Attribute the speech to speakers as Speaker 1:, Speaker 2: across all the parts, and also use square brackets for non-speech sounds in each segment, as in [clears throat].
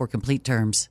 Speaker 1: for complete terms.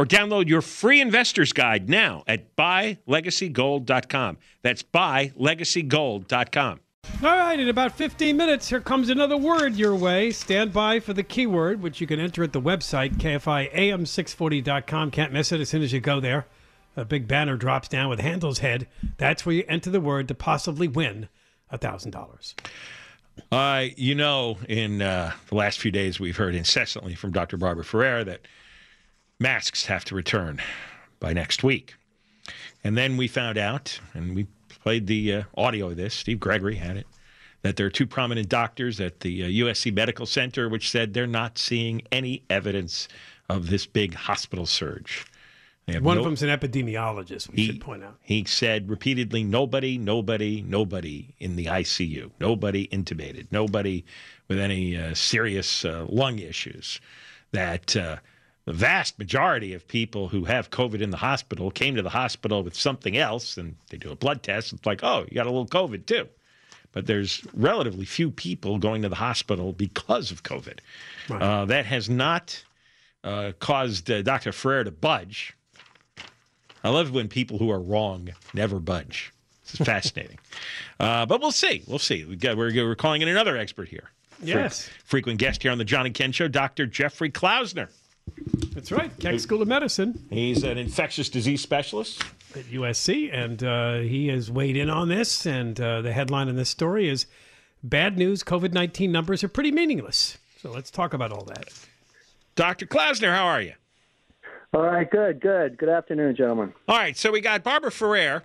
Speaker 2: Or download your free investor's guide now at buylegacygold.com. That's buylegacygold.com.
Speaker 3: All right, in about 15 minutes, here comes another word your way. Stand by for the keyword, which you can enter at the website, kfiam640.com. Can't miss it as soon as you go there. A big banner drops down with Handel's head. That's where you enter the word to possibly win $1,000.
Speaker 2: Uh, you know, in uh, the last few days, we've heard incessantly from Dr. Barbara Ferrer that masks have to return by next week. And then we found out, and we played the uh, audio of this, Steve Gregory had it, that there are two prominent doctors at the USC uh, Medical Center which said they're not seeing any evidence of this big hospital surge.
Speaker 3: One no, of them's an epidemiologist, we he, should point out.
Speaker 2: He said repeatedly nobody, nobody, nobody in the ICU, nobody intubated, nobody with any uh, serious uh, lung issues. That uh, the vast majority of people who have COVID in the hospital came to the hospital with something else and they do a blood test. It's like, oh, you got a little COVID too. But there's relatively few people going to the hospital because of COVID. Right. Uh, that has not uh, caused uh, Dr. Ferrer to budge I love when people who are wrong never budge. This is fascinating. [laughs] uh, but we'll see. We'll see. We got, we're, we're calling in another expert here.
Speaker 3: Yes.
Speaker 2: frequent guest here on the John and Ken Show, Dr. Jeffrey Klausner.
Speaker 3: That's right. Keck School of Medicine.
Speaker 2: He's an infectious disease specialist
Speaker 3: at USC, and uh, he has weighed in on this. And uh, the headline in this story is Bad news COVID 19 numbers are pretty meaningless. So let's talk about all that.
Speaker 2: Dr. Klausner, how are you?
Speaker 4: All right, good, good. Good afternoon, gentlemen.
Speaker 2: All right, so we got Barbara Ferrer,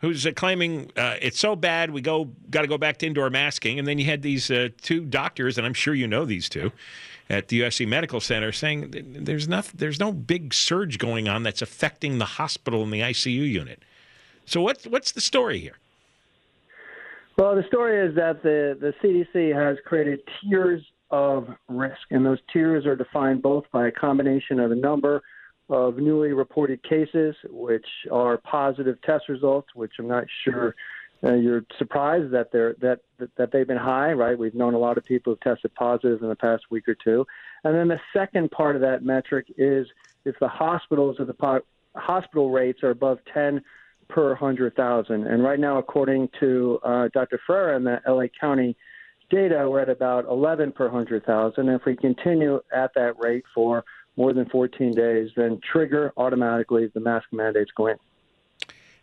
Speaker 2: who's uh, claiming uh, it's so bad we go got to go back to indoor masking, and then you had these uh, two doctors, and I'm sure you know these two, at the USC Medical Center saying there's nothing, there's no big surge going on that's affecting the hospital and the ICU unit. So what's what's the story here?
Speaker 4: Well, the story is that the the CDC has created tiers of risk. And those tiers are defined both by a combination of a number of newly reported cases, which are positive test results, which I'm not sure uh, you're surprised that they're that that they've been high, right? We've known a lot of people who've tested positive in the past week or two, and then the second part of that metric is if the hospitals or the po- hospital rates are above 10 per 100,000. And right now, according to uh, Dr. Ferrer and the LA County data, we're at about 11 per 100,000. If we continue at that rate for more than 14 days, then trigger automatically the mask mandates go in.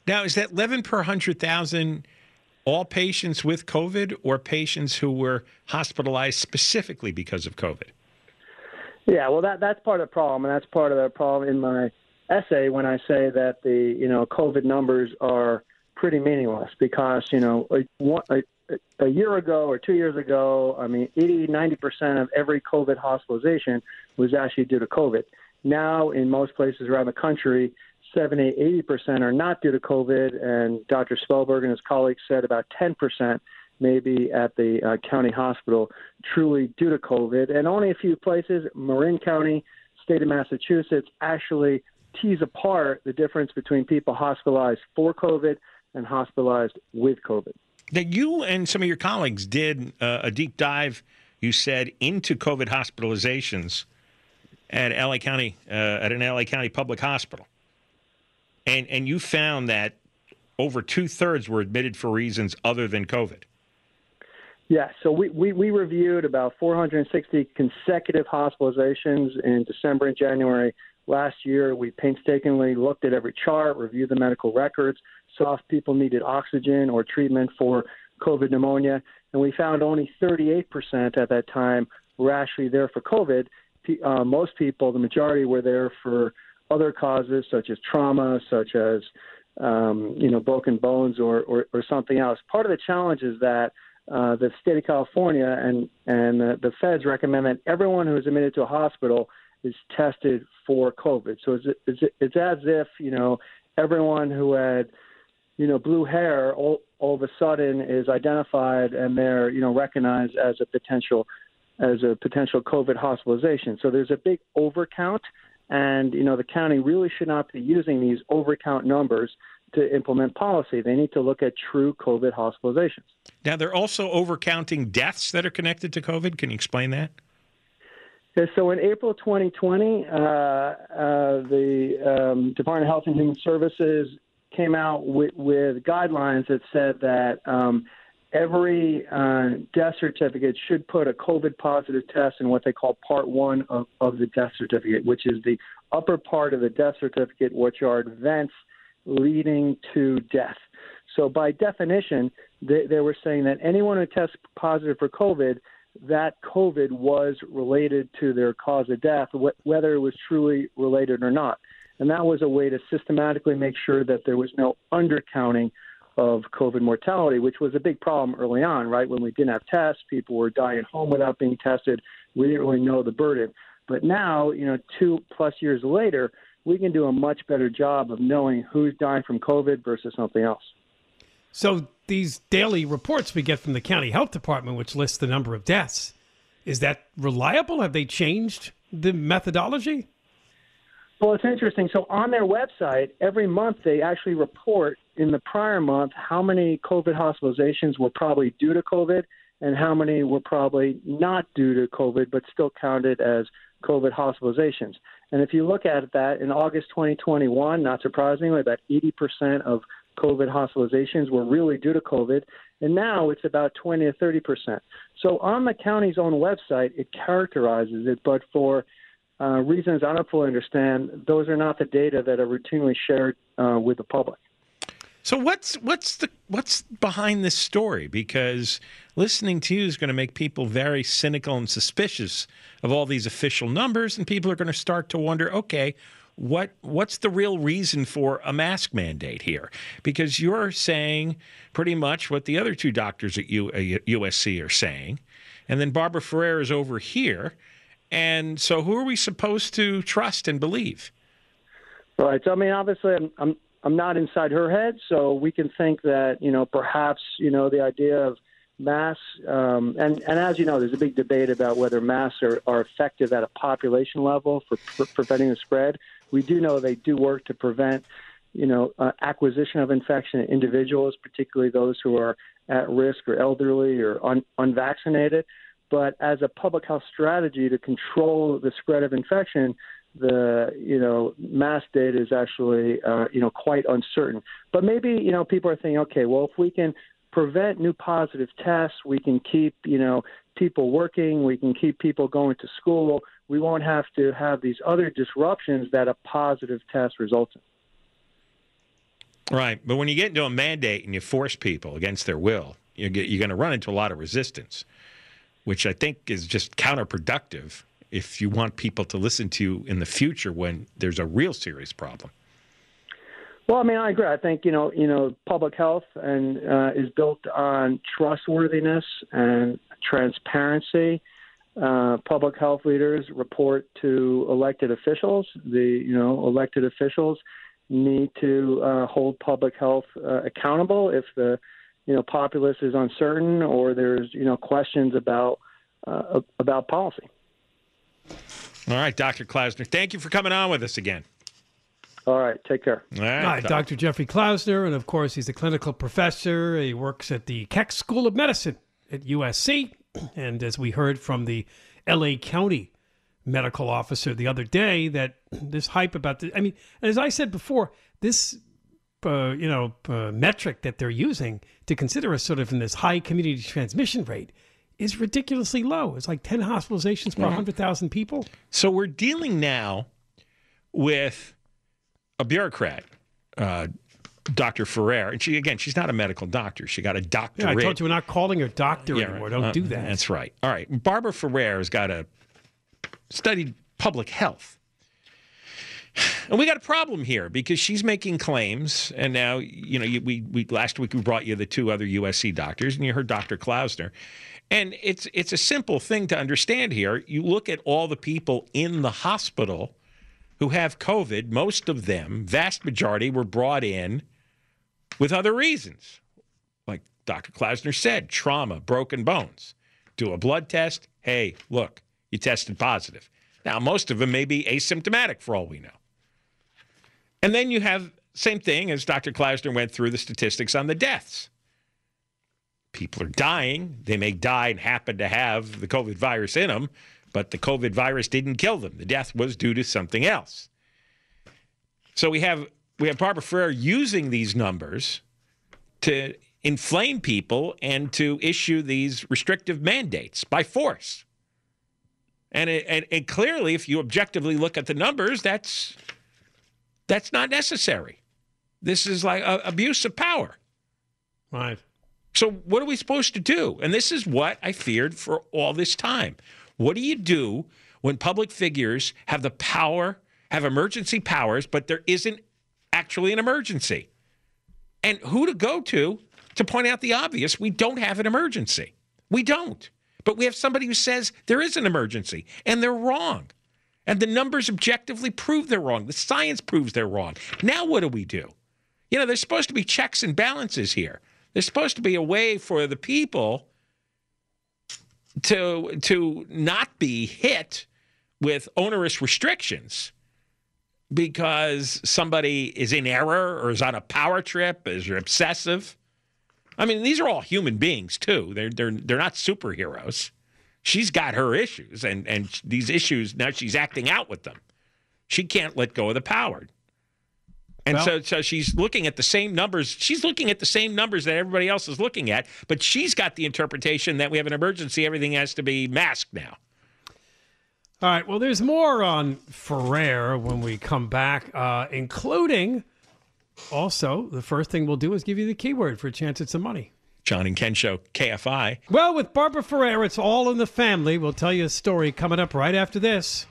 Speaker 2: Now, is that 11 per 100,000 all patients with COVID or patients who were hospitalized specifically because of COVID?
Speaker 4: Yeah, well, that that's part of the problem, and that's part of the problem in my essay when I say that the you know COVID numbers are pretty meaningless because you know a, a, a year ago or two years ago, I mean, 80, 90 percent of every COVID hospitalization was actually due to COVID. Now, in most places around the country, 70, 80 percent are not due to COVID, and Dr. Spellberg and his colleagues said about 10 percent maybe at the uh, county hospital truly due to COVID. And only a few places, Marin County, state of Massachusetts, actually tease apart the difference between people hospitalized for COVID and hospitalized with COVID.
Speaker 2: That you and some of your colleagues did uh, a deep dive, you said, into COVID hospitalizations at LA County, uh, at an LA County public hospital. And, and you found that over two thirds were admitted for reasons other than COVID.
Speaker 4: Yeah, so we, we, we reviewed about 460 consecutive hospitalizations in December and January last year. We painstakingly looked at every chart, reviewed the medical records, saw if people needed oxygen or treatment for COVID pneumonia, and we found only 38% at that time were actually there for COVID. Uh, most people, the majority, were there for other causes such as trauma, such as um, you know broken bones or, or, or something else. Part of the challenge is that uh, the state of California and and uh, the feds recommend that everyone who is admitted to a hospital is tested for COVID. So it's, it's, it's as if you know everyone who had you know blue hair all, all of a sudden is identified and they're you know recognized as a potential as a potential COVID hospitalization. So there's a big overcount, and you know the county really should not be using these overcount numbers to implement policy. They need to look at true COVID hospitalizations.
Speaker 2: Now, they're also overcounting deaths that are connected to COVID. Can you explain that?
Speaker 4: So in April 2020, uh, uh, the um, Department of Health and Human Services came out with, with guidelines that said that um, every uh, death certificate should put a COVID positive test in what they call Part One of, of the death certificate, which is the upper part of the death certificate, which are events leading to death. So, by definition, they, they were saying that anyone who tests positive for COVID, that COVID was related to their cause of death, wh- whether it was truly related or not. And that was a way to systematically make sure that there was no undercounting of COVID mortality, which was a big problem early on, right? When we didn't have tests, people were dying at home without being tested. We didn't really know the burden. But now, you know, two plus years later, we can do a much better job of knowing who's dying from COVID versus something else.
Speaker 3: So these daily reports we get from the county health department, which lists the number of deaths, is that reliable? Have they changed the methodology?
Speaker 4: Well, it's interesting. So on their website, every month they actually report in the prior month how many COVID hospitalizations were probably due to COVID and how many were probably not due to COVID but still counted as COVID hospitalizations. And if you look at that, in August 2021, not surprisingly, about 80% of COVID hospitalizations were really due to COVID, and now it's about 20 to 30 percent. So on the county's own website, it characterizes it, but for uh, reasons I don't fully understand, those are not the data that are routinely shared uh, with the public.
Speaker 2: So what's what's the what's behind this story? Because listening to you is going to make people very cynical and suspicious of all these official numbers, and people are going to start to wonder, okay, what what's the real reason for a mask mandate here? Because you're saying pretty much what the other two doctors at U, uh, USC are saying, and then Barbara Ferrer is over here, and so who are we supposed to trust and believe?
Speaker 4: Right. So I mean, obviously, I'm, I'm I'm not inside her head, so we can think that you know perhaps you know the idea of masks um, and and as you know, there's a big debate about whether masks are, are effective at a population level for, for preventing the spread. We do know they do work to prevent you know uh, acquisition of infection in individuals, particularly those who are at risk or elderly or un- unvaccinated. But as a public health strategy to control the spread of infection, the you know mass data is actually uh, you know quite uncertain. But maybe you know people are thinking, okay, well if we can prevent new positive tests, we can keep you know people working, we can keep people going to school. We won't have to have these other disruptions that a positive test results in.
Speaker 2: Right, but when you get into a mandate and you force people against their will, you're, you're going to run into a lot of resistance, which I think is just counterproductive if you want people to listen to you in the future when there's a real serious problem.
Speaker 4: Well, I mean, I agree. I think you know, you know, public health and uh, is built on trustworthiness and transparency. Uh, public health leaders report to elected officials. The you know elected officials need to uh, hold public health uh, accountable if the you know populace is uncertain or there's you know questions about uh, about policy.
Speaker 2: All right, Dr. Klausner, thank you for coming on with us again.
Speaker 4: All right, take care.
Speaker 2: All right,
Speaker 3: Hi, Dr. Jeffrey Klausner, and of course, he's a clinical professor. He works at the Keck School of Medicine at USC. [clears throat] And as we heard from the LA County medical officer the other day, that [clears throat] this hype about the, I mean, as I said before, this, uh, you know, uh, metric that they're using to consider us sort of in this high community transmission rate is ridiculously low. It's like 10 hospitalizations per 100,000 people.
Speaker 2: So we're dealing now with a bureaucrat, uh, Dr. Ferrer, and she again, she's not a medical doctor. She got a
Speaker 3: Yeah,
Speaker 2: doctorate.
Speaker 3: I told you we're not calling her doctor
Speaker 2: Yeah,
Speaker 3: anymore.
Speaker 2: right.
Speaker 3: Don't
Speaker 2: Uh,
Speaker 3: do that.
Speaker 2: That's right. All right. Barbara Ferrer has got a studied public health. And we got a problem here because she's making claims, and now you know you, we we last week we brought you the two other USC doctors, and you heard Dr. Klausner, and it's it's a simple thing to understand here. You look at all the people in the hospital who have COVID. Most of them, vast majority, were brought in with other reasons, like Dr. Klausner said, trauma, broken bones. Do a blood test. Hey, look, you tested positive. Now, most of them may be asymptomatic for all we know. And then you have same thing as Dr. Klausner went through the statistics on the deaths. People are dying. They may die and happen to have the COVID virus in them, but the COVID virus didn't kill them. The death was due to something else. So we have we have Barbara Ferrer using these numbers to inflame people and to issue these restrictive mandates by force. And, it, and, and clearly, if you objectively look at the numbers, that's that's not necessary. This is like a, abuse of power.
Speaker 3: Right.
Speaker 2: So what are we supposed to do? And this is what I feared for all this time. What do you do when public figures have the power, have emergency powers, but there isn't actually an emergency? And who to go to to point out the obvious? We don't have an emergency. We don't. But we have somebody who says there is an emergency and they're wrong. And the numbers objectively prove they're wrong. The science proves they're wrong. Now what do we do? You know, there's supposed to be checks and balances here. There's supposed to be a way for the people to to not be hit with onerous restrictions because somebody is in error or is on a power trip, is obsessive. I mean, these are all human beings too. They're they're they're not superheroes. She's got her issues, and and these issues now she's acting out with them. She can't let go of the power. And
Speaker 3: Well-
Speaker 2: so, so she's looking at the same numbers. She's looking at the same numbers that everybody else is looking at, but she's got the interpretation that we have an emergency. Everything has to be masked now.
Speaker 3: All right. Well, there's more on Ferrer when we come back, uh, including also the first thing we'll do is give you the keyword for a chance at some money.
Speaker 2: John and Ken Show, KFI.
Speaker 3: Well, with Barbara Ferrer, it's all in the family. We'll tell you a story coming up right after this.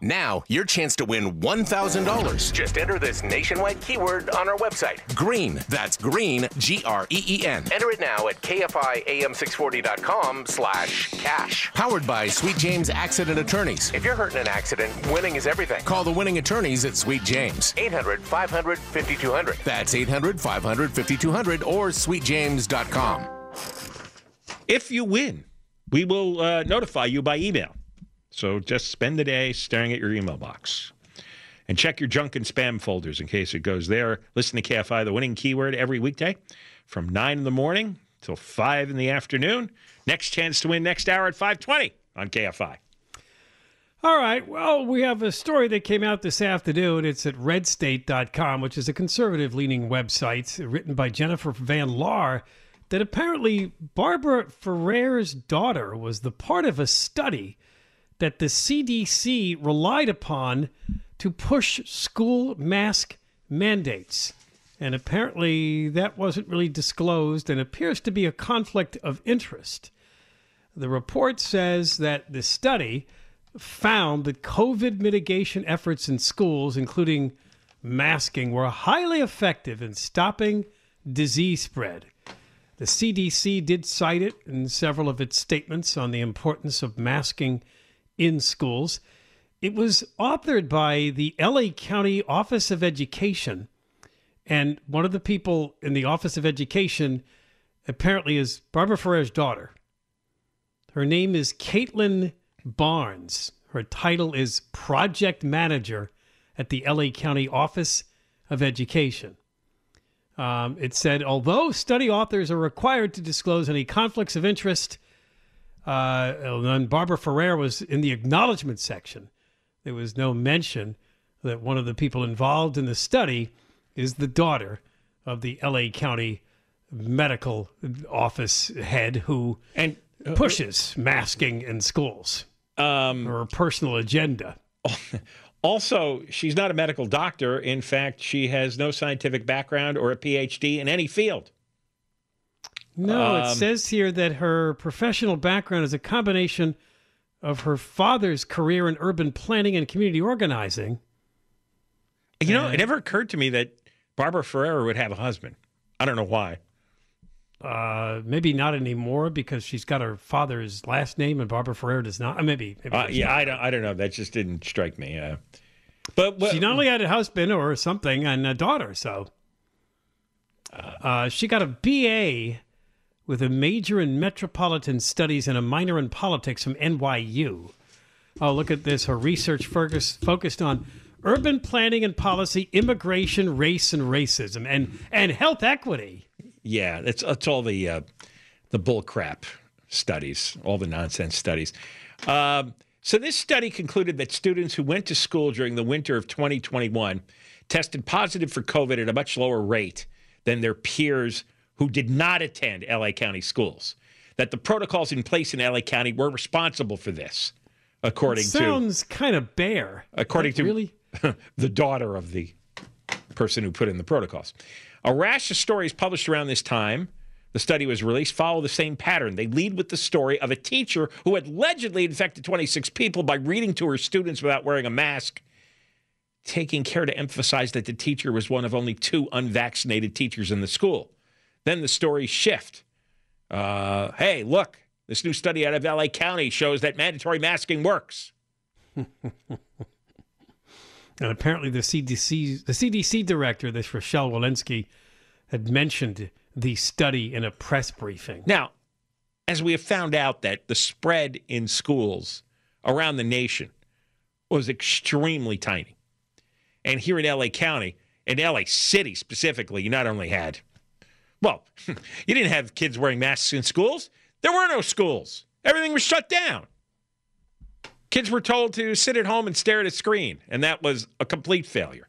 Speaker 5: Now, your chance to win $1,000.
Speaker 6: Just enter this nationwide keyword on our website.
Speaker 5: Green. That's green, G R E E N.
Speaker 6: Enter it now at kfiam640.com slash cash.
Speaker 5: Powered by Sweet James Accident Attorneys.
Speaker 6: If you're hurt in an accident, winning is everything.
Speaker 5: Call the winning attorneys at Sweet James.
Speaker 6: 800 500 5200.
Speaker 5: That's 800 500 5200 or sweetjames.com.
Speaker 2: If you win, we will uh, notify you by email. So just spend the day staring at your email box. And check your junk and spam folders in case it goes there. Listen to KFI, the winning keyword, every weekday from 9 in the morning till 5 in the afternoon. Next chance to win next hour at 520 on KFI.
Speaker 3: All right. Well, we have a story that came out this afternoon. It's at redstate.com, which is a conservative leaning website written by Jennifer Van Laar. That apparently Barbara Ferrer's daughter was the part of a study that the CDC relied upon to push school mask mandates. And apparently that wasn't really disclosed and appears to be a conflict of interest. The report says that the study found that COVID mitigation efforts in schools, including masking, were highly effective in stopping disease spread. The CDC did cite it in several of its statements on the importance of masking in schools. It was authored by the LA County Office of Education. And one of the people in the Office of Education apparently is Barbara Ferrer's daughter. Her name is Caitlin Barnes. Her title is Project Manager at the LA County Office of Education. Um, it said, although study authors are required to disclose any conflicts of interest, uh, and Barbara Ferrer was in the acknowledgement section. There was no mention that one of the people involved in the study is the daughter of the LA County medical office head who
Speaker 2: And
Speaker 3: pushes masking in schools
Speaker 2: um,
Speaker 3: or a personal agenda. [laughs]
Speaker 2: also, she's not a medical doctor. In fact, she has no scientific background or a PhD in any field.
Speaker 3: No, it
Speaker 2: Um,
Speaker 3: says here that her professional background is a combination of her father's career in urban planning and community organizing.
Speaker 2: You know, it never occurred to me that Barbara Ferrer would have a husband. I don't know why.
Speaker 3: Uh, maybe not anymore because she's got her father's last name and Barbara Ferrer does not. Uh, maybe. maybe
Speaker 2: Uh, yeah,
Speaker 3: not.
Speaker 2: I don't. I don't know. That just didn't strike me. Uh, but what,
Speaker 3: She not only had a husband or something and a daughter, so uh, she got a BA with a major in metropolitan studies and a minor in politics from NYU. Oh, look at this. Her research focus, focused on urban planning and policy, immigration, race and racism, and, and health equity.
Speaker 2: yeah, it's it's all the uh, the bull crap studies, all the nonsense studies. Um, so this study concluded that students who went to school during the winter of 2021 tested positive for COVID at a much lower rate than their peers who did not attend LA County schools. That the protocols in place in LA County were responsible for this, according to
Speaker 3: Sounds kind of bare.
Speaker 2: according
Speaker 3: Like,
Speaker 2: to
Speaker 3: really. [laughs]
Speaker 2: the daughter of the person who put in the protocols. A rash of stories published around this time the study was released follow the same pattern. They lead with the story of a teacher who had allegedly infected 26 people by reading to her students without wearing a mask, taking care to emphasize that the teacher was one of only two unvaccinated teachers in the school. Then the stories shift. Uh, hey, look, this new study out of LA County shows that mandatory masking works. [laughs]
Speaker 3: And apparently, the CDC, the CDC director, this Rochelle Walensky, had mentioned the study in a press briefing.
Speaker 2: Now, as we have found out that the spread in schools around the nation was extremely tiny. And here in LA County, in LA City specifically, you not only had, well, [laughs] you didn't have kids wearing masks in schools. There were no schools. Everything was shut down. Kids were told to sit at home and stare at a screen, and that was a complete failure.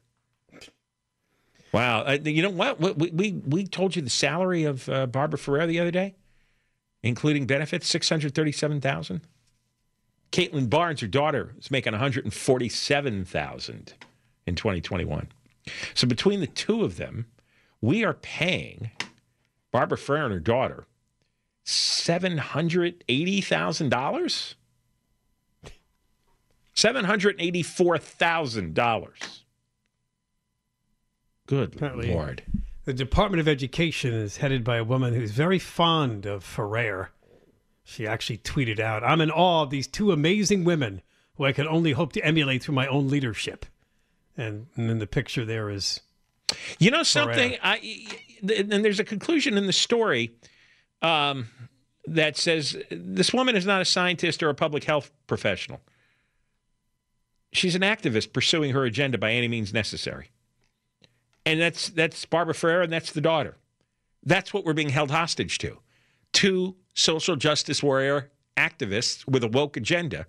Speaker 2: Wow, uh, you know what? We, we we told you the salary of uh, Barbara Ferrer the other day, including benefits, six hundred thirty-seven thousand. Caitlin Barnes, her daughter, is making one hundred and forty-seven thousand in twenty twenty-one. So between the two of them, we are paying Barbara Ferrer and her daughter seven hundred eighty thousand dollars. Seven hundred eighty-four thousand dollars. Good
Speaker 3: Apparently.
Speaker 2: lord!
Speaker 3: The Department of Education is headed by a woman who's very fond of Ferrer. She actually tweeted out, I'm in awe of these two amazing women who I can only hope to emulate through my own leadership. And, and then the picture there is
Speaker 2: You know something? I and there's a conclusion in the story um, that says this woman is not a scientist or a public health professional. She's an activist pursuing her agenda by any means necessary, and that's that's Barbara Ferrer and that's the daughter. That's what we're being held hostage to. Two social justice warrior activists with a woke agenda,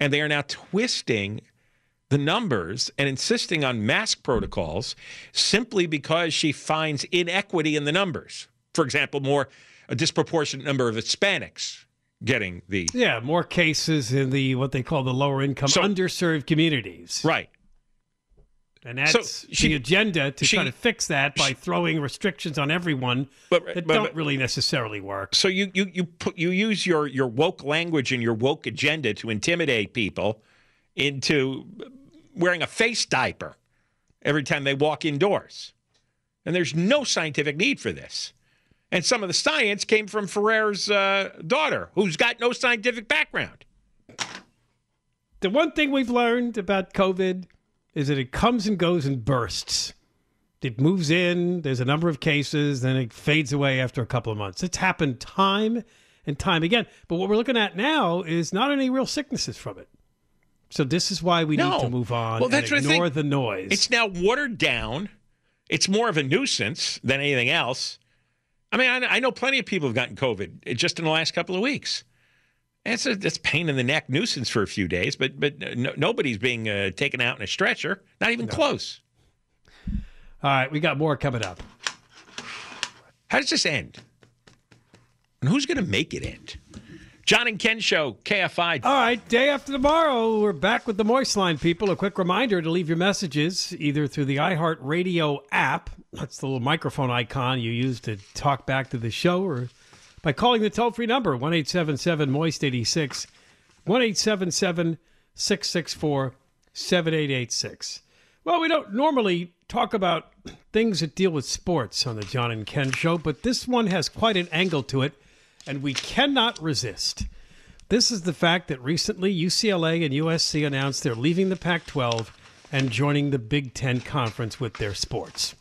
Speaker 2: and they are now twisting the numbers and insisting on mask protocols simply because she finds inequity in the numbers. For example, more a disproportionate number of Hispanics getting the
Speaker 3: Yeah, more cases in the what they call the lower income
Speaker 2: So-
Speaker 3: underserved communities.
Speaker 2: right.
Speaker 3: And that's
Speaker 2: So she-
Speaker 3: the agenda to try to fix that by throwing restrictions on everyone
Speaker 2: But-
Speaker 3: that
Speaker 2: but-
Speaker 3: don't
Speaker 2: but-
Speaker 3: really necessarily work.
Speaker 2: So you you you put you use your your woke language and your woke agenda to intimidate people into wearing a face diaper every time they walk indoors. And there's no scientific need for this. And some of the science came from Ferrer's uh, daughter, who's got no scientific background.
Speaker 3: The one thing we've learned about COVID is that it comes and goes in bursts. It moves in, there's a number of cases, then it fades away after a couple of months. It's happened time and time again. But what we're looking at now is not any real sicknesses from it. So this is why we need to move on
Speaker 2: Well, that's
Speaker 3: and
Speaker 2: I
Speaker 3: ignore
Speaker 2: think.
Speaker 3: the noise.
Speaker 2: It's now watered down. It's more of a nuisance than anything else. I mean, I, I know plenty of people have gotten COVID just in the last couple of weeks. It's a it's pain in the neck nuisance for a few days, but but no, nobody's being uh, taken out in a stretcher, not even close.
Speaker 3: All right, we got more coming up.
Speaker 2: How does this end? And who's going to make it end? John and Ken Show, KFI.
Speaker 3: All right, day after tomorrow, we're back with the Moist Line, people. A quick reminder to leave your messages either through the iHeart Radio app, that's the little microphone icon you use to talk back to the show, or by calling the toll free number, 1 877 Moist 86, 1 877 664 7886. Well, we don't normally talk about things that deal with sports on the John and Ken Show, but this one has quite an angle to it, and we cannot resist. This is the fact that recently UCLA and USC announced they're leaving the Pac 12 and joining the Big Ten Conference with their sports.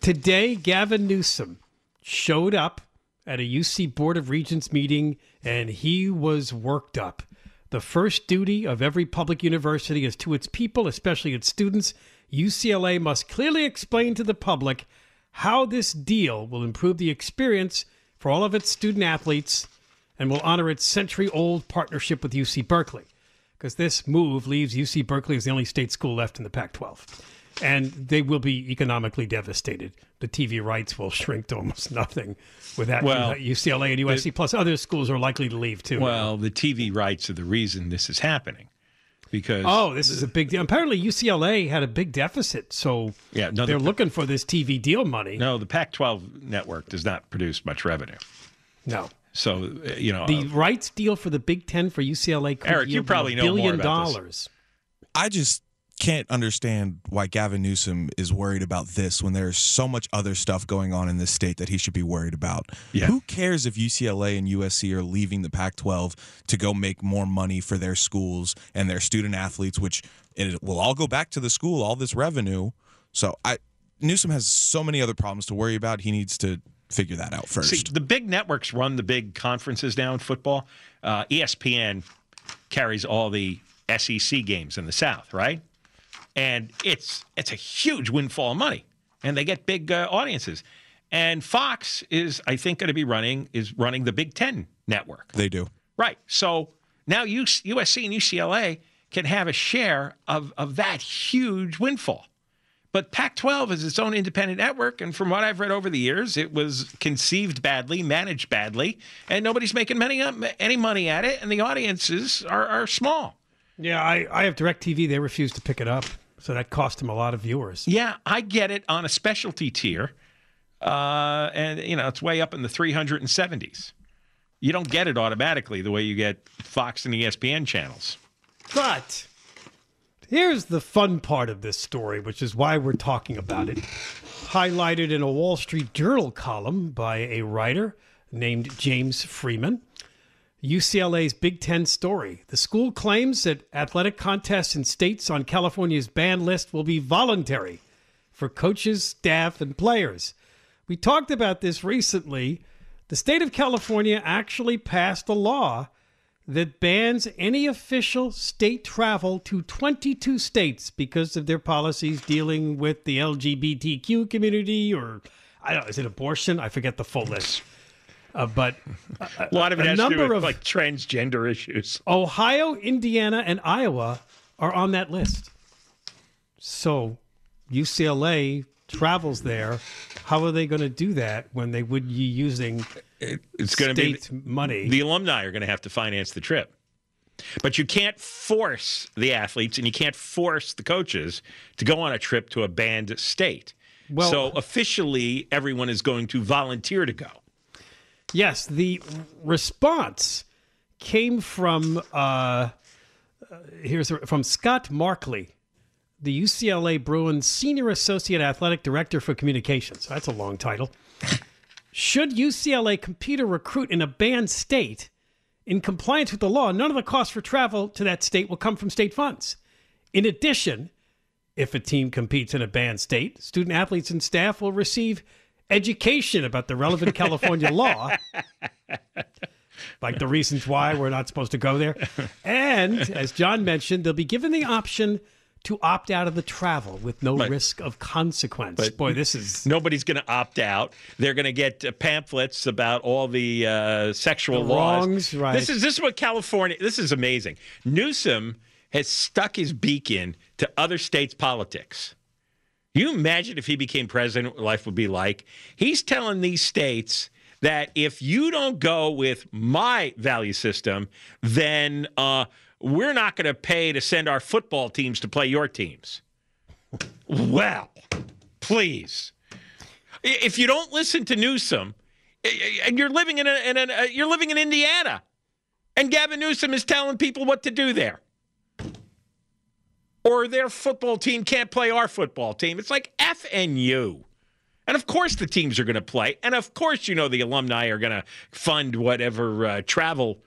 Speaker 3: Today, Gavin Newsom showed up at a UC Board of Regents meeting and he was worked up. The first duty of every public university is to its people, especially its students. UCLA must clearly explain to the public how this deal will improve the experience for all of its student athletes and will honor its century old partnership with UC Berkeley. Because this move leaves UC Berkeley as the only state school left in the Pac 12. And they will be economically devastated. The TV rights will [laughs] shrink to almost nothing with that.
Speaker 2: Well,
Speaker 3: UCLA and USC, plus other schools are likely to leave too.
Speaker 2: Well, the TV rights are the reason this is happening, because
Speaker 3: Oh, this is a big deal. Apparently, UCLA had a big deficit, so
Speaker 2: Yeah, no,
Speaker 3: they're looking for this TV deal money.
Speaker 2: no, the Pac-12 network does not produce much revenue.
Speaker 3: No.
Speaker 2: So uh, you know,
Speaker 3: The rights deal for the Big Ten for UCLA could
Speaker 2: Eric, you
Speaker 3: yield
Speaker 2: probably
Speaker 3: a
Speaker 2: know more
Speaker 3: billion
Speaker 2: about this.
Speaker 3: dollars.
Speaker 7: I just can't understand why Gavin Newsom is worried about this when there's so much other stuff going on in this state that he should be worried about.
Speaker 2: Yeah.
Speaker 7: Who cares if UCLA and USC are leaving the Pac 12 to go make more money for their schools and their student athletes, which it will all go back to the school, all this revenue. So I Newsom has so many other problems to worry about. He needs to figure that out first.
Speaker 2: See, the big networks run the big conferences now in football. Uh, ESPN carries all the SEC games in the South, right? And it's it's a huge windfall of money, and they get big uh, audiences. And Fox is, I think, going to be running is running the Big Ten network,
Speaker 7: they do.
Speaker 2: right? So now USC and UCLA can have a share of of that huge windfall. But Pac 12 is its own independent network. And from what I've read over the years, it was conceived badly, managed badly, and nobody's making many, any money at it. And the audiences are, are small.
Speaker 3: Yeah, I, I have DirecTV. They refuse to pick it up, so that cost him a lot of viewers.
Speaker 2: Yeah, I get it on a specialty tier. Uh, and, you know, it's way up in the 370s. You don't get it automatically the way you get Fox and ESPN channels.
Speaker 3: But here's the fun part of this story, which is why we're talking about it. Highlighted in a Wall Street Journal column by a writer named James Freeman. UCLA's Big Ten story. The school claims that athletic contests in states on California's ban list will be voluntary for coaches, staff, and players. We talked about this recently. The state of California actually passed a law that bans any official state travel to 22 states because of their policies dealing with the LGBTQ community or I don't is it abortion? I forget the full list. Uh, but
Speaker 2: A lot of it
Speaker 3: a
Speaker 2: has to do
Speaker 3: number
Speaker 2: with
Speaker 3: of-
Speaker 2: like transgender issues.
Speaker 3: Ohio, Indiana, and Iowa are on that list. So UCLA travels there. How are they going to do that when they would be using
Speaker 2: It's going to be
Speaker 3: state money?
Speaker 2: the alumni are going to have to finance the trip. But you can't force the athletes and you can't force the coaches to go on a trip to a banned state.
Speaker 3: Well-
Speaker 2: so officially, everyone is going to volunteer to go.
Speaker 3: Yes, the response came from uh, here's from Scott Markley, the UCLA Bruins Senior Associate Athletic Director for Communications. That's a long title. Should UCLA compete or recruit in a banned state in compliance with the law, none of the costs for travel to that state will come from state funds. In addition, if a team competes in a banned state, student athletes and staff will receive education about the relevant California law, [laughs] like the reasons why we're not supposed to go there. And as John mentioned, they'll be given the option to opt out of the travel with no risk of consequence. Boy, this is
Speaker 2: Nobody's going to opt out. They're going to get uh, pamphlets about all the uh, sexual
Speaker 3: The
Speaker 2: laws.
Speaker 3: wrongs, right.
Speaker 2: This is this is what California. This is amazing. Newsom has stuck his beak in to other states' politics. You imagine if he became president, what life would be like. He's telling these states that if you don't go with my value system, then uh, we're not going to pay to send our football teams to play your teams. Well, please. If you don't listen to Newsom, and you're living in a, in a you're living in Indiana, and Gavin Newsom is telling people what to do there, or their football team can't play our football team. It's like F and. And of course, the teams are going to play, and of course, you know the alumni are going to fund whatever uh, travel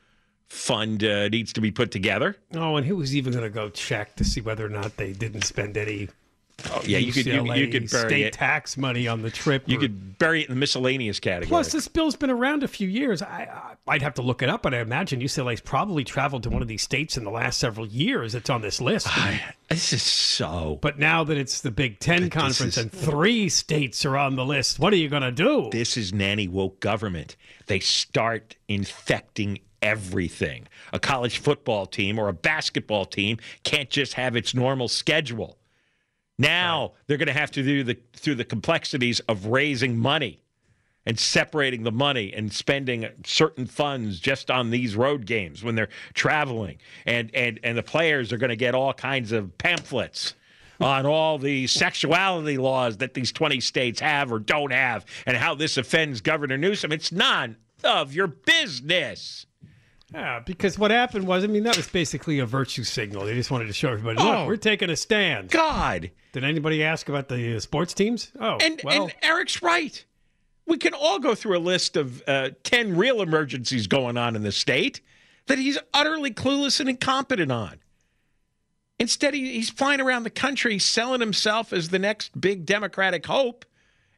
Speaker 2: fund uh, needs to be put together.
Speaker 3: Oh, and who was even going to go check to see whether or not they didn't spend any
Speaker 2: Oh, yeah, you could you, you could bury
Speaker 3: state
Speaker 2: it.
Speaker 3: tax money on the trip?
Speaker 2: You
Speaker 3: or-
Speaker 2: could bury it in the miscellaneous category.
Speaker 3: Plus, this bill's been around a few years. I, I, I'd have to look it up, but I imagine UCLA's probably traveled to one of these states in the last several years. It's on this list.
Speaker 2: this is so.
Speaker 3: But now that it's the Big Ten conference and three states are on the list, what are you going to do?
Speaker 2: This is nanny woke government. They start infecting everything. A college football team or a basketball team can't just have its normal schedule. Now they're going to have to do the through the complexities of raising money and separating the money and spending certain funds just on these road games when they're traveling. And and and the players are going to get all kinds of pamphlets on all the sexuality laws that these 20 states have or don't have and how this offends Governor Newsom. It's none of your business.
Speaker 3: Yeah, because what happened was, I mean, that was basically a virtue signal. They just wanted to show everybody,
Speaker 2: Oh.
Speaker 3: look, we're taking a stand.
Speaker 2: God.
Speaker 3: Did anybody ask about the uh, sports teams? Oh,
Speaker 2: And
Speaker 3: well,
Speaker 2: and Eric's right. We can all go through a list of uh, 10 real emergencies going on in the state that he's utterly clueless and incompetent on. Instead, he, he's flying around the country selling himself as the next big Democratic hope.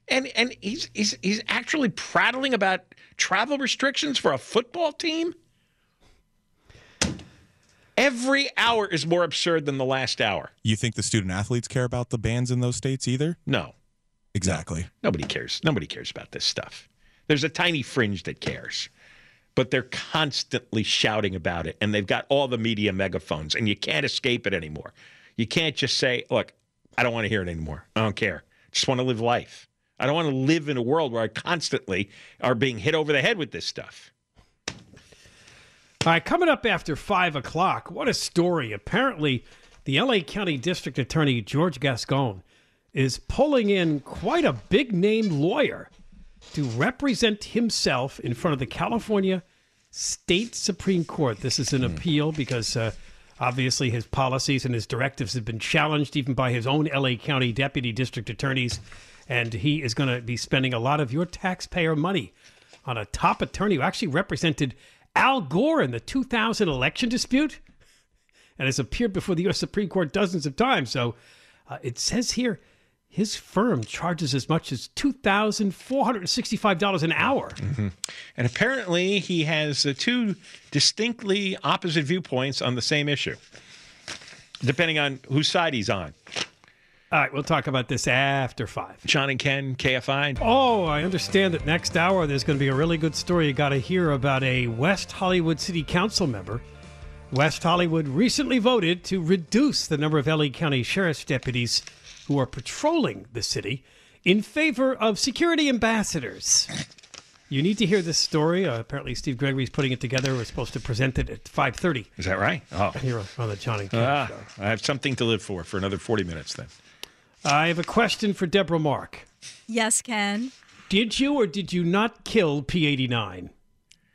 Speaker 2: And and he's he's he's actually prattling about travel restrictions for a football team. Every hour is more absurd than the last hour.
Speaker 7: You think the student athletes care about the bans in those states either?
Speaker 2: No.
Speaker 7: Exactly.
Speaker 2: Nobody cares. Nobody cares about this stuff. There's a tiny fringe that cares, but they're constantly shouting about it, and they've got all the media megaphones, and you can't escape it anymore. You can't just say, "Look, I don't want to hear it anymore. I don't care. Just want to live life. I don't want to live in a world where I constantly are being hit over the head with this stuff."
Speaker 3: All right, coming up after five o'clock, what a story. Apparently, the LA County District Attorney George Gascon is pulling in quite a big name lawyer to represent himself in front of the California State Supreme Court. This is an appeal because uh, obviously his policies and his directives have been challenged even by his own LA County deputy district attorneys. And he is going to be spending a lot of your taxpayer money on a top attorney who actually represented Al Gore in the 2000 election dispute and has appeared before the U.S. Supreme Court dozens of times. So uh, it says here his firm charges as much as $2,465 an hour.
Speaker 2: And apparently, he has uh, two distinctly opposite viewpoints on the same issue, depending on whose side he's on.
Speaker 3: All right, we'll talk about this after five.
Speaker 2: John and Ken, KFI.
Speaker 3: Oh, I understand that next hour there's going to be a really good story you got to hear about a West Hollywood City Council member. West Hollywood recently voted to reduce the number of LA County Sheriff's deputies who are patrolling the city in favor of security ambassadors. You need to hear this story. Uh, apparently, Steve Gregory's putting it together. We're supposed to present it at 5.30
Speaker 2: Is that right? Oh,
Speaker 3: here on the Johnny
Speaker 2: ah,
Speaker 3: Show.
Speaker 2: I have something to live for for another 40 minutes then.
Speaker 3: I have a question for Deborah Mark.
Speaker 8: Yes, Ken.
Speaker 3: Did you or did you not kill P89?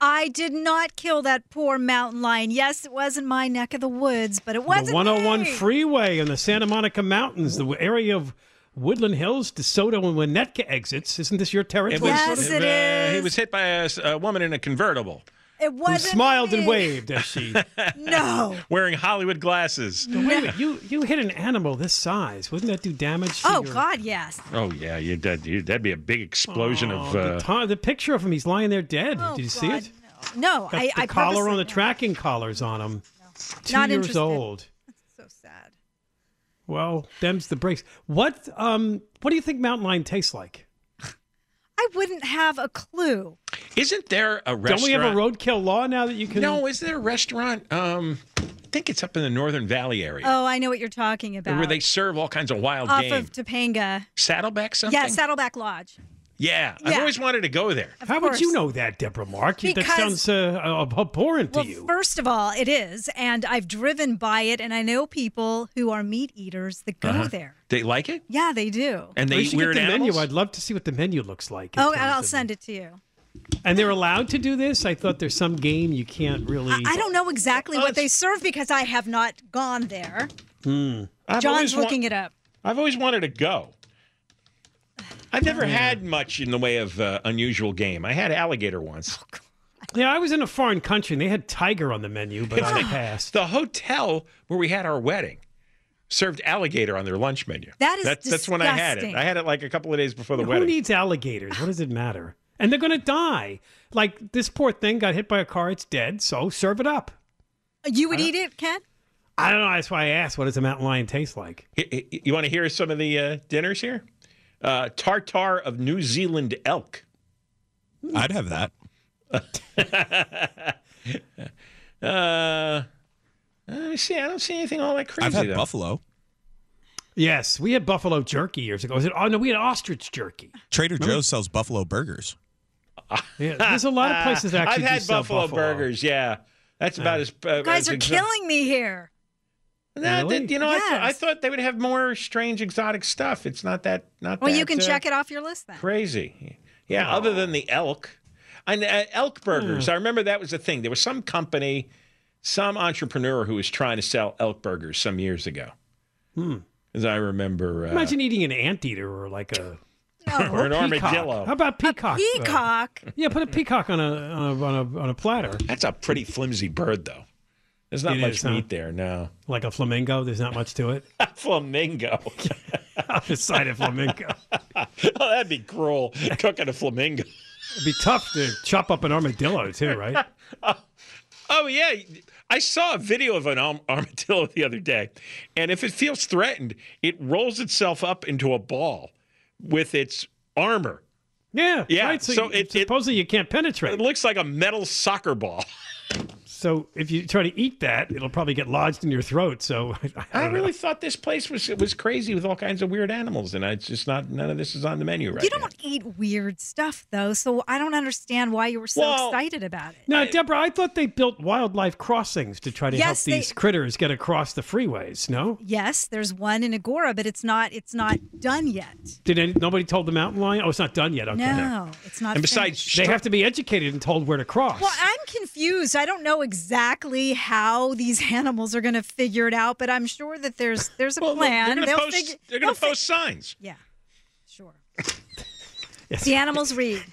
Speaker 8: I did not kill that poor mountain lion. Yes, it wasn't my neck of the woods, but it wasn't
Speaker 3: the 101
Speaker 8: me.
Speaker 3: freeway in the Santa Monica Mountains, the area of Woodland Hills, DeSoto, and Winnetka exits. Isn't this your territory?
Speaker 8: Yes,
Speaker 3: sort of?
Speaker 8: it
Speaker 2: uh, He was hit by a woman in a convertible
Speaker 8: It
Speaker 3: Who
Speaker 8: wasn't
Speaker 3: smiled and waved as she. [laughs]
Speaker 8: No.
Speaker 2: wearing Hollywood glasses.
Speaker 3: Wait a minute, you you hit an animal this size. Wouldn't that do damage? To
Speaker 8: Oh
Speaker 3: your...
Speaker 8: God, yes.
Speaker 2: Oh, yeah, you, that, you, that'd be a big explosion
Speaker 3: Oh,
Speaker 2: of.
Speaker 3: the,
Speaker 2: Uh,
Speaker 3: the picture of him, he's lying there dead.
Speaker 8: Oh,
Speaker 3: Did you see it?
Speaker 8: No, no
Speaker 3: Got
Speaker 8: I,
Speaker 3: the
Speaker 8: I
Speaker 3: collar on the
Speaker 8: purposely-
Speaker 3: tracking collars on him. Two
Speaker 8: Not
Speaker 3: years
Speaker 8: interested.
Speaker 3: old.
Speaker 8: That's so sad.
Speaker 3: Well, them's the breaks. What um what do you think mountain lion tastes like?
Speaker 8: I wouldn't have a clue.
Speaker 2: isn't there a restaurant?
Speaker 3: Don't we have a roadkill law now that you can?
Speaker 2: No, is there a restaurant? Um, I think it's up in the Northern Valley area
Speaker 8: Oh, I know what you're talking about.
Speaker 2: where they serve all kinds of wild
Speaker 8: off
Speaker 2: game.
Speaker 8: of Topanga.
Speaker 2: Saddleback something?
Speaker 8: Yeah, Saddleback Lodge.
Speaker 2: Yeah, I've always wanted to go there.
Speaker 8: Of
Speaker 3: How
Speaker 8: course.
Speaker 3: would you know that, Deborah Mark? You- that sounds uh, uh, abhorrent
Speaker 8: Well,
Speaker 3: to you.
Speaker 8: first of all, it is, and I've driven by it, and I know people who are meat eaters that go
Speaker 2: Uh-huh.
Speaker 8: there.
Speaker 2: They like it,
Speaker 8: Yeah, they do.
Speaker 2: and they
Speaker 3: we
Speaker 2: eat
Speaker 3: should
Speaker 2: weird
Speaker 3: get the
Speaker 2: animals.
Speaker 3: menu. I'd love to see what the menu looks like.
Speaker 8: Oh, I'll send it to you.
Speaker 3: And they're allowed to do this. I thought there's some game you can't really.
Speaker 8: I don't know exactly
Speaker 2: Oh,
Speaker 8: what they serve because I have not gone there.
Speaker 2: I've
Speaker 8: John's
Speaker 2: always wa-
Speaker 8: looking it up.
Speaker 2: I've always wanted to go. I've never had much in the way of uh, unusual game. I had alligator once.
Speaker 3: Yeah, I was in a foreign country and they had tiger on the menu, but I passed.
Speaker 2: The hotel where we had our wedding served alligator on their lunch menu.
Speaker 8: That is
Speaker 2: that's, that's when I had it.
Speaker 8: disgusting.
Speaker 2: I had it like a couple of days before the wedding.
Speaker 3: Who
Speaker 2: wedding.
Speaker 3: needs alligators? What does it matter? And they're going to die. Like this poor thing got hit by a car. It's dead. So serve it up.
Speaker 8: You would eat it, Ken?
Speaker 3: I don't know. That's why I asked. What does a mountain lion taste like?
Speaker 2: H- h- You want to hear some of the uh, dinners here? Uh, tartar of New Zealand elk.
Speaker 7: I'd have that. [laughs]
Speaker 2: Uh, let me see. I don't see anything all that crazy.
Speaker 7: I've had
Speaker 2: though.
Speaker 7: buffalo.
Speaker 3: Yes, we had buffalo jerky years ago. Was it? Oh no, we had ostrich jerky.
Speaker 7: Trader Joe's sells buffalo burgers. [laughs]
Speaker 3: Yeah, there's a lot of places that [laughs] actually
Speaker 2: I've
Speaker 3: do
Speaker 2: had
Speaker 3: sell
Speaker 2: buffalo, burgers. Yeah, that's about as. Uh,
Speaker 8: You guys
Speaker 2: as
Speaker 8: are
Speaker 2: exo-
Speaker 8: killing me here.
Speaker 2: Nah,
Speaker 3: Really?
Speaker 2: that- you know, I, thought, I thought they would have more strange exotic stuff. It's not that. Not
Speaker 8: Well,
Speaker 2: that,
Speaker 8: you can
Speaker 2: uh,
Speaker 8: check it off your list then.
Speaker 2: Crazy. Yeah. Other than the elk, and uh, elk burgers.
Speaker 3: Hmm.
Speaker 2: I remember that was a thing. There was some company, some entrepreneur who was trying to sell elk burgers some years ago.
Speaker 3: Hmm.
Speaker 2: As I remember. Uh,
Speaker 3: Imagine eating an anteater or like a [laughs]
Speaker 2: or an
Speaker 3: peacock.
Speaker 2: armadillo.
Speaker 3: How about peacock? Uh,
Speaker 8: Peacock.
Speaker 3: yeah, put a peacock on a on a on a, on a platter,
Speaker 2: That's a pretty flimsy bird, though. There's not
Speaker 3: It
Speaker 2: much
Speaker 3: is, huh?
Speaker 2: meat there. No.
Speaker 3: like a flamingo. There's not much to it. [laughs]
Speaker 2: Flamingo. [laughs]
Speaker 3: the side of flamingo. [laughs]
Speaker 2: oh, that'd be cruel. Cooking a flamingo.
Speaker 3: It'd be tough to chop up an armadillo too, right?
Speaker 2: Oh yeah, I saw a video of an armadillo the other day, and if it feels threatened, it rolls itself up into a ball with its armor.
Speaker 3: Yeah,
Speaker 2: Yeah,
Speaker 3: Right? So,
Speaker 2: so
Speaker 3: you-
Speaker 2: it- it-
Speaker 3: supposedly you can't penetrate.
Speaker 2: It looks like a metal soccer ball.
Speaker 3: So if you try to eat that, it'll probably get lodged in your throat. So I, [laughs] I
Speaker 2: I
Speaker 3: don't know.
Speaker 2: really thought this place was was crazy with all kinds of weird animals, and it's just not. None of this is on the menu right
Speaker 8: You don't eat weird stuff though, so I don't understand why you were so
Speaker 2: Well-
Speaker 8: excited about it.
Speaker 3: Now, Deborah, I thought they built wildlife crossings to try to help
Speaker 8: Yes, they-
Speaker 3: these critters get across the freeways. No,
Speaker 8: Yes, there's one in Agoura, but it's not it's not done yet.
Speaker 3: did any, nobody told the mountain lion? Oh, it's not done yet. Okay.
Speaker 8: No, it's not.
Speaker 2: And besides,
Speaker 8: finished.
Speaker 3: They have to be educated and told where to cross.
Speaker 8: Well, I'm confused. I don't know exactly how these [laughs] animals are going to figure it out, but I'm sure that there's there's a
Speaker 2: well,
Speaker 8: plan.
Speaker 2: they're going to
Speaker 8: They'll
Speaker 2: post.
Speaker 8: figure-
Speaker 2: they're going
Speaker 8: they'll
Speaker 2: to
Speaker 8: fi-
Speaker 2: post signs.
Speaker 8: Yeah, sure. [laughs]
Speaker 3: Yes.
Speaker 8: The animals read. [laughs]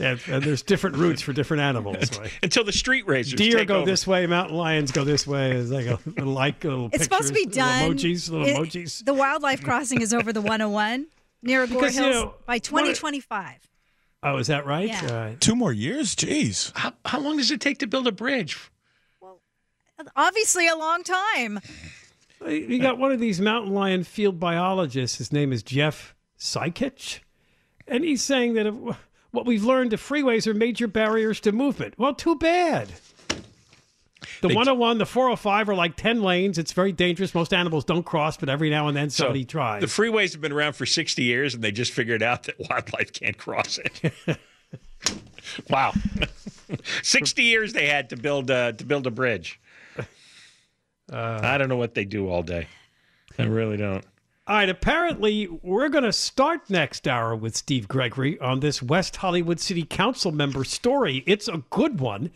Speaker 3: Yeah, and there's different routes for different animals. Like
Speaker 2: Until the street racers
Speaker 3: deer
Speaker 2: take
Speaker 3: go
Speaker 2: over.
Speaker 3: this way, mountain lions go this way. It's like a little like a little.
Speaker 8: It's supposed to be done.
Speaker 3: Little emojis, little
Speaker 8: it-
Speaker 3: emojis.
Speaker 8: The wildlife crossing is over the 101 near Agoura
Speaker 3: Because, you
Speaker 8: Hills
Speaker 3: know,
Speaker 8: by 2025.
Speaker 3: Oh, is that right?
Speaker 8: Yeah.
Speaker 3: Uh,
Speaker 7: Two more years? Jeez.
Speaker 2: How, how long does it take to build a bridge?
Speaker 8: Well, obviously, a long time.
Speaker 3: You got one of these mountain lion field biologists. His name is Jeff Sikich. And he's saying that if, what we've learned, the freeways are major barriers to movement. Well, too bad. The
Speaker 2: They-
Speaker 3: 101, the 405 are like 10 lanes. It's very dangerous. Most animals don't cross, but every now and then somebody tries.
Speaker 2: The freeways have been around for 60 years, and they just figured out that wildlife can't cross it. [laughs] Wow, [laughs] sixty years they had to build uh, to build a bridge.
Speaker 3: Uh,
Speaker 2: I don't know what they do all day. I really don't.
Speaker 3: All right, apparently we're going to start next hour with Steve Gregory on this West Hollywood City Council member story. It's a good one.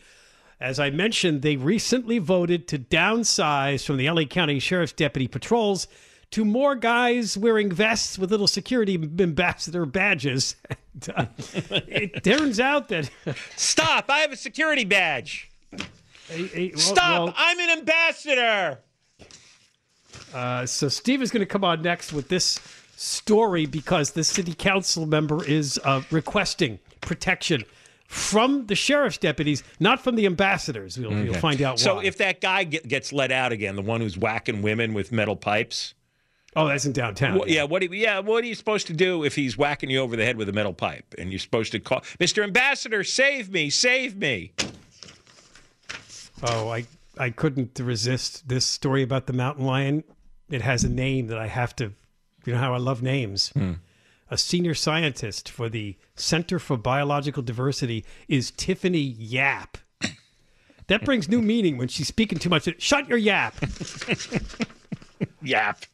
Speaker 3: As I mentioned, they recently voted to downsize from the LA County Sheriff's Deputy Patrols to more guys wearing vests with little security ambassador badges. [laughs] And, uh, it turns out that. [laughs]
Speaker 2: Stop! I have a security badge.
Speaker 3: Hey, hey, well-
Speaker 2: Stop!
Speaker 3: well,
Speaker 2: I'm an ambassador.
Speaker 3: Uh, so Steve is going to come on next with this story because the city council member is uh, requesting protection from the sheriff's deputies, not from the ambassadors. We'll, You'll find out
Speaker 2: So
Speaker 3: why.
Speaker 2: if that guy get, gets let out again, the one who's whacking women with metal pipes.
Speaker 3: oh, that's in downtown.
Speaker 2: Well, yeah, what? do- Yeah, what are you supposed to do if he's whacking you over the head with a metal pipe? And you're supposed to call, Mr. Ambassador, save me, save me.
Speaker 3: Oh, I I couldn't resist this story about the mountain lion. It has a name that I have to. You know how I love names.
Speaker 2: Hmm.
Speaker 3: A senior scientist for the Center for Biological Diversity is Tiffany Yap. That brings new meaning when she's speaking too much. Shut your yap.
Speaker 2: Yap.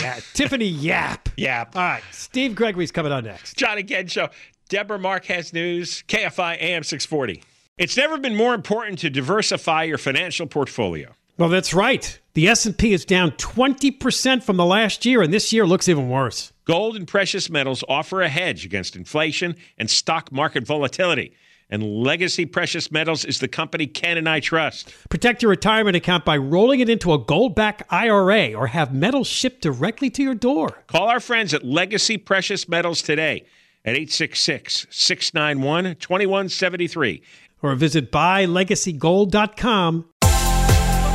Speaker 3: Yeah, Tiffany Yap.
Speaker 2: Yap.
Speaker 3: All right, Steve Gregory's coming on next.
Speaker 2: John and Ken show. Deborah Mark has news. KFI AM 640. It's never been more important to diversify your financial portfolio.
Speaker 3: Well, that's right. The S&P is down 20% from the last year and this year looks even worse.
Speaker 2: Gold and precious metals offer a hedge against inflation and stock market volatility. And Legacy Precious Metals is the company Ken and I trust.
Speaker 3: Protect your retirement account by rolling it into a gold-backed IRA or have metals shipped directly to your door.
Speaker 2: Call our friends at Legacy Precious Metals today at 866 691 2173.
Speaker 3: Or visit buylegacygold.com.